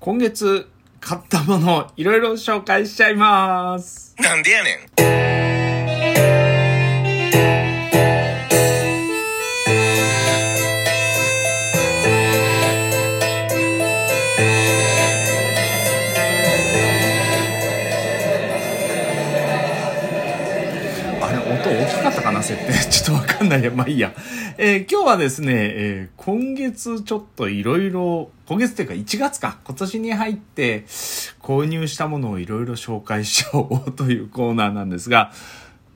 今月買ったものをいろいろ紹介しちゃいます。なんでやねん。あれ、音大きかったかな設定。ちょっとわかんないや。まあいいや。えー今日はですね、えー今月ちょっといろいろ、今月っていうか1月か。今年に入って購入したものをいろいろ紹介しようというコーナーなんですが、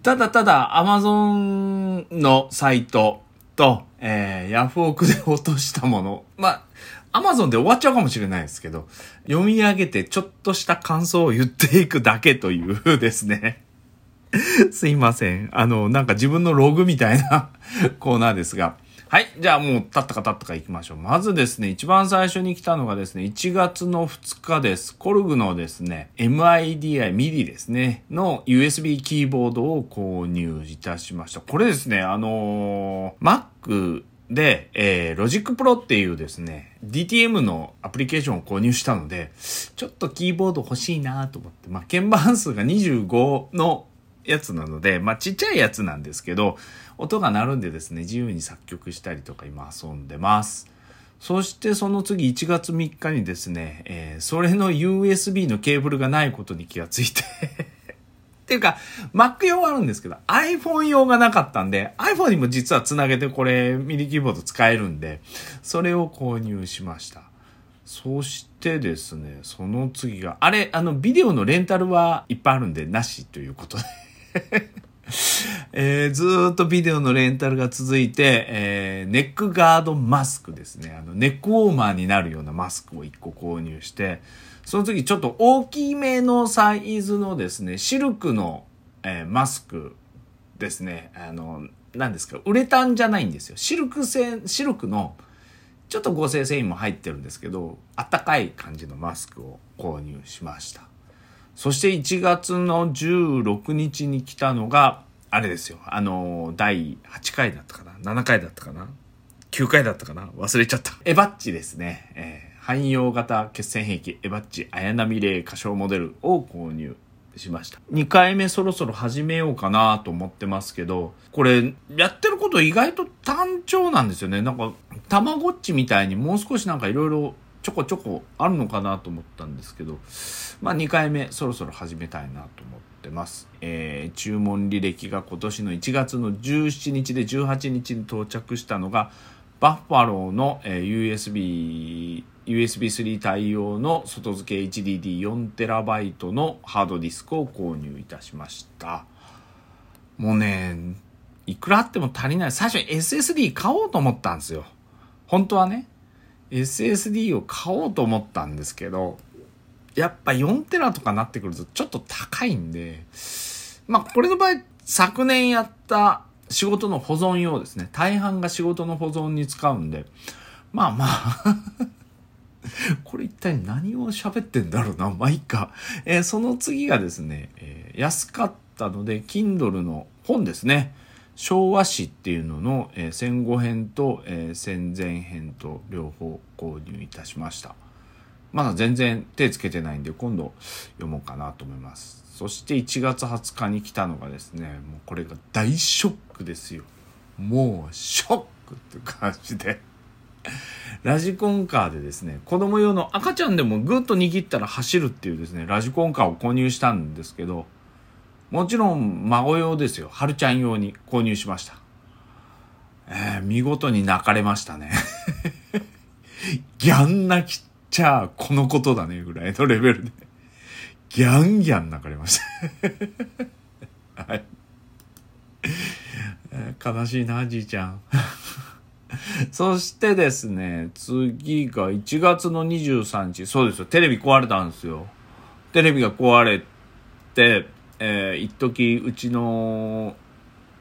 ただただ Amazon のサイトと、えーヤフオクで落としたもの。まあ、Amazon で終わっちゃうかもしれないですけど、読み上げてちょっとした感想を言っていくだけというですね。すいません。あの、なんか自分のログみたいな コーナーですが。はい。じゃあもう、たったかたったか行きましょう。まずですね、一番最初に来たのがですね、1月の2日です。コルグのですね、MIDI、MIDI ですね、の USB キーボードを購入いたしました。これですね、あのー Mac で、えー、 Logic Pro っていうですね、DTM のアプリケーションを購入したので、ちょっとキーボード欲しいなと思って、まあ、鍵盤数が25のやつなので、まあ、ちっちゃいやつなんですけど、音が鳴るんでですね、自由に作曲したりとか今遊んでます。そしてその次1月3日にですね、えーそれの USB のケーブルがないことに気がついて、っていうか、Mac 用はあるんですけど、iPhone 用がなかったんで、iPhone にも実はつなげてこれ、ミニキーボード使えるんで、それを購入しました。そしてですね、その次が、あれ、あの、ビデオのレンタルはいっぱいあるんで、なしということで。えーずっとビデオのレンタルが続いて、えーネックガードマスクですね。あの、ネックウォーマーになるようなマスクを1個購入して、その次ちょっと大きめのサイズのですね、シルクの、えーマスクですね。あの、何ですか、ウレタンじゃないんですよ。シルク製、シルクの、ちょっと合成繊維も入ってるんですけど、あったかい感じのマスクを購入しました。そして1月の16日に来たのが、あれですよ。あの、第8回だったかな ?7 回だったかな ?9 回だったかな？忘れちゃった。エバッチですね。えー汎用型決戦兵器エバッチ綾波レイ歌唱モデルを購入しました。2回目そろそろ始めようかなと思ってますけど、これ、やってること意外と単調なんですよね。なんか、たまごっちみたいにもう少しなんかいろいろちょこちょこあるのかなと思ったんですけど、まあ2回目そろそろ始めたいなと思ってます。えー注文履歴が今年の1月の17日で18日に到着したのが、バッファローの、えー USB、USB3 対応の外付け HDD4TB のハードディスクを購入いたしました。もうね、いくらあっても足りない。最初 SSD 買おうと思ったんですよ。本当はね。SSD を買おうと思ったんですけど、やっぱ4テラとかなってくるとちょっと高いんで、まあこれの場合、昨年やった仕事の保存用ですね。大半が仕事の保存に使うんで、まあまあ、これ一体何を喋ってんだろうな。まあいいか。えーその次がですね、えー安かったので、Kindle の本ですね。昭和史っていうのの、えー戦後編と、えー戦前編と両方購入いたしました。まだ全然手つけてないんで今度読もうかなと思います。そして1月20日に来たのがですね、もうこれが大ショックですよ。もうショックって感じで。ラジコンカーでですね、子供用の赤ちゃんでもグッと握ったら走るっていうですね、ラジコンカーを購入したんですけど、もちろん孫用ですよ。はるちゃん用に購入しました。えー見事に泣かれましたね。ギャン泣きちゃこのことだねぐらいのレベルで。ギャンギャン泣かれました。はい。悲しいな、じいちゃん。そしてですね、次が1月の23日。そうですよ、テレビ壊れたんですよ。テレビが壊れて、えー、一時うちの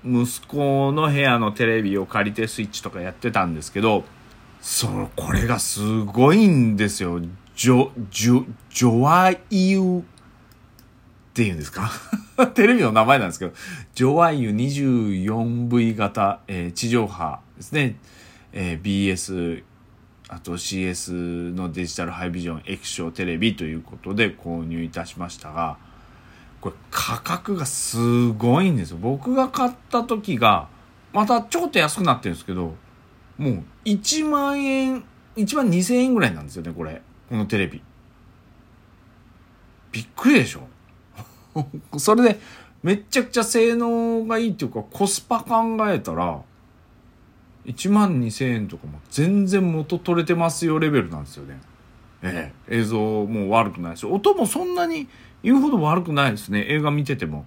息子の部屋のテレビを借りてスイッチとかやってたんですけど、そう、これがすごいんですよ。ジョ、ジョ、ジョワイユっていうんですか？テレビの名前なんですけど、ジョワイユ 24V 型、えー地上波ですね。えー BS あと CS のデジタルハイビジョン液晶テレビということで購入いたしましたが、これ価格がすごいんですよ。僕が買った時が、またちょっと安くなってるんですけど、もう1万円、1万2000円ぐらいなんですよね、これ。このテレビ。びっくりでしょ それで、めっちゃくちゃ性能がいいっていうか、コスパ考えたら、1万2000円とかも全然元取れてますよレベルなんですよね。ええ、映像も悪くないし、音もそんなに言うほど悪くないですね。映画見てても。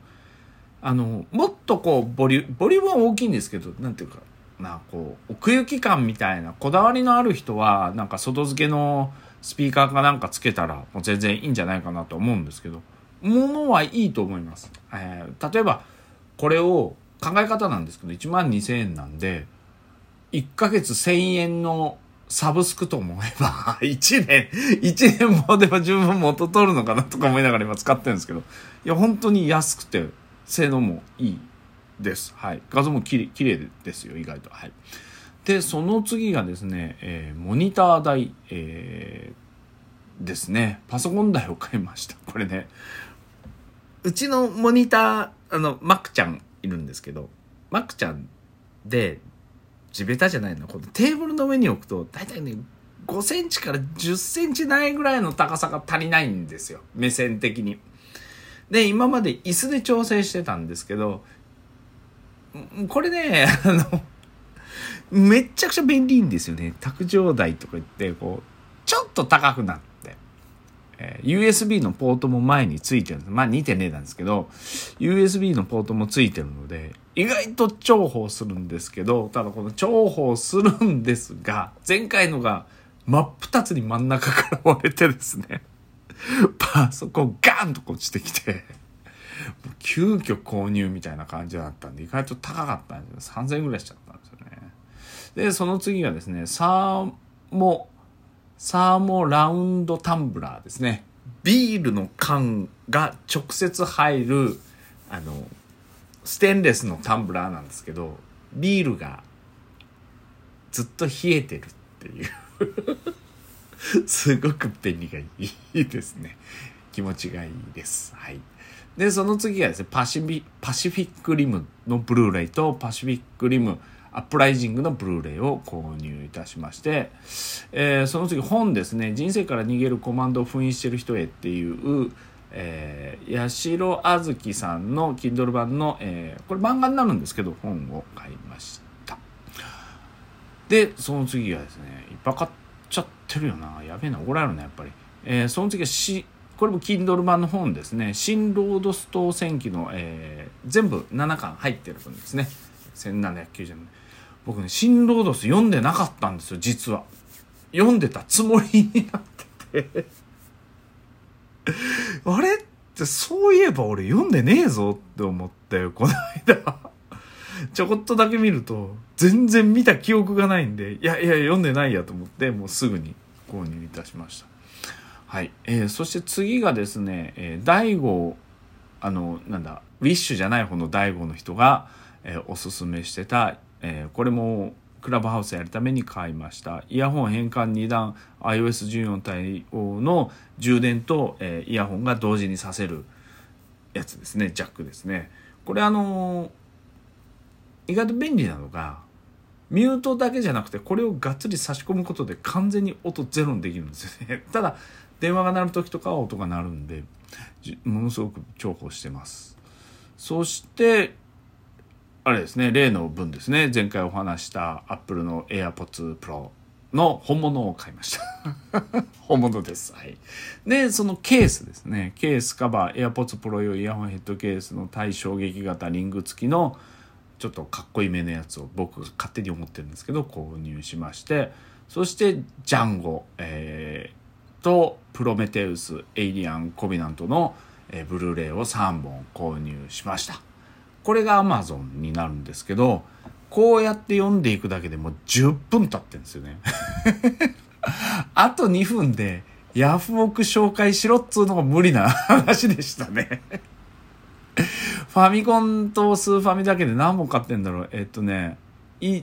あの、もっとこう、ボリュ、ボリュームは大きいんですけど、なんていうか、な、こう、奥行き感みたいな、こだわりのある人は、なんか外付けのスピーカーかなんかつけたら、もう全然いいんじゃないかなと思うんですけど、ものはいいと思います。えー、例えば、これを、考え方なんですけど、1万2000円なんで、1ヶ月1000円のサブスクと思えば、1年、1年もでも十分元取るのかなとか思いながら今使ってるんですけど、いや、本当に安くて、性能もいいです。はい。画像もきれきれいですよ、意外と。はい。で、その次がですね、えー、モニター台、えー、ですね。パソコン台を買いました。これね、うちのモニター、あの、マックちゃんいるんですけど、マックちゃんで地べたじゃないの。このテーブルの上に置くと大体ね5センチから10センチないぐらいの高さが足りないんですよ。目線的に。で今まで椅子で調整してたんですけどこれねあのめちゃくちゃ便利いんですよね。卓上台とか言ってこうちょっと高くなって、えー、USB のポートも前についてるまあ2.0なんですけど USB のポートもついてるので意外と重宝するんですけど、ただこの重宝するんですが、前回のが真っ二つに真ん中から割れてですね、パソコンガンと落ちてきて、急遽購入みたいな感じだったんで、意外と高かったんですよ。3000円ぐらいしちゃったんですよね。で、その次がですね、サーモ、サーモラウンドタンブラーですね。ビールの缶が直接入る、あの、ステンレスのタンブラーなんですけどビールがずっと冷えてるっていう。すごく便利がいいですね。気持ちがいいです。はい。でその次がですねパシフィパシフィックリムのブルーレイとパシフィックリムアップライジングのブルーレイを購入いたしまして、えー、その次本ですね。人生から逃げるコマンドを封印してる人へっていうえー、八代あずきさんの Kindle 版の、えー、これ漫画になるんですけど本を買いました。でその次がですねいっぱい買っちゃってるよな。やべえな怒られるなやっぱり、えー、その次はしこれも Kindle 版の本ですね。新ロードストー戦記の、えー、全部7巻入ってる分ですね。1790円僕ね新ロードス読んでなかったんですよ実は。読んでたつもりになってて。あれ？ってそういえば俺読んでねえぞって思ったよ、この間。ちょこっとだけ見ると、全然見た記憶がないんで、いやいや、読んでないやと思って、もうすぐに購入いたしました。はい。えー、そして次がですね、えー、大悟、あの、なんだ、ウィッシュじゃない方の大悟の人が、えー、おすすめしてた、えー、これもクラブハウスやるために買いました。イヤホン変換2段 iOS14 対応の充電と、えー、イヤホンが同時にさせるやつですね。ジャックですね。これあのー、意外と便利なのがミュートだけじゃなくてこれをがっつり差し込むことで完全に音ゼロにできるんですよね。ただ電話が鳴る時とかは音が鳴るんでものすごく重宝してます。そしてあれですね、例の分ですね、前回お話した Apple の AirPods Pro の本物を買いました。本物です。はい。で、そのケースですね。ケースカバー、AirPods Pro 用イヤホンヘッドケースの対衝撃型リング付きのちょっとかっこいいめのやつを僕が勝手に思ってるんですけど、購入しまして、そしてジャンゴ、えー、とプロメテウス、エイリアン、コビナントの、えー、ブルーレイを3本購入しました。これが Amazon になるんですけど、こうやって読んでいくだけでもう10分経ってんですよね。あと2分でヤフオク紹介しろっつうのが無理な話でしたねファミコンとスーファミだけで何本買ってんだろうえっとね、い、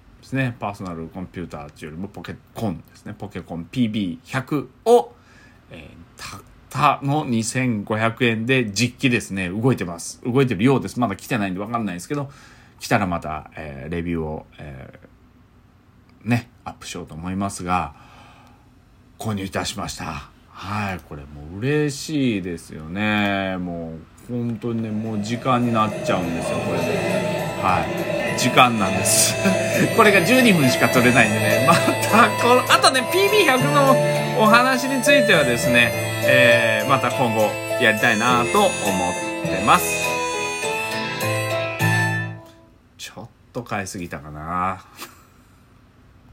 ですね。パーソナルコンピューターというよりもポケコンですね。ポケコン PB100 を、えーたったの2500円で実機ですね。動いてます。動いてるようです。まだ来てないんで分かんないですけど来たらまた、えーレビューを、えーねアップしようと思いますが購入いたしました。はい。これもう嬉しいですよね。もう本当にねもう時間になっちゃうんですよこれで。はい。時間なんです。これが12分しか取れないんでね。またこのあとね PB100 のお話についてはですね、えーまた今後やりたいなと思ってます。ちょっと買いすぎたかな。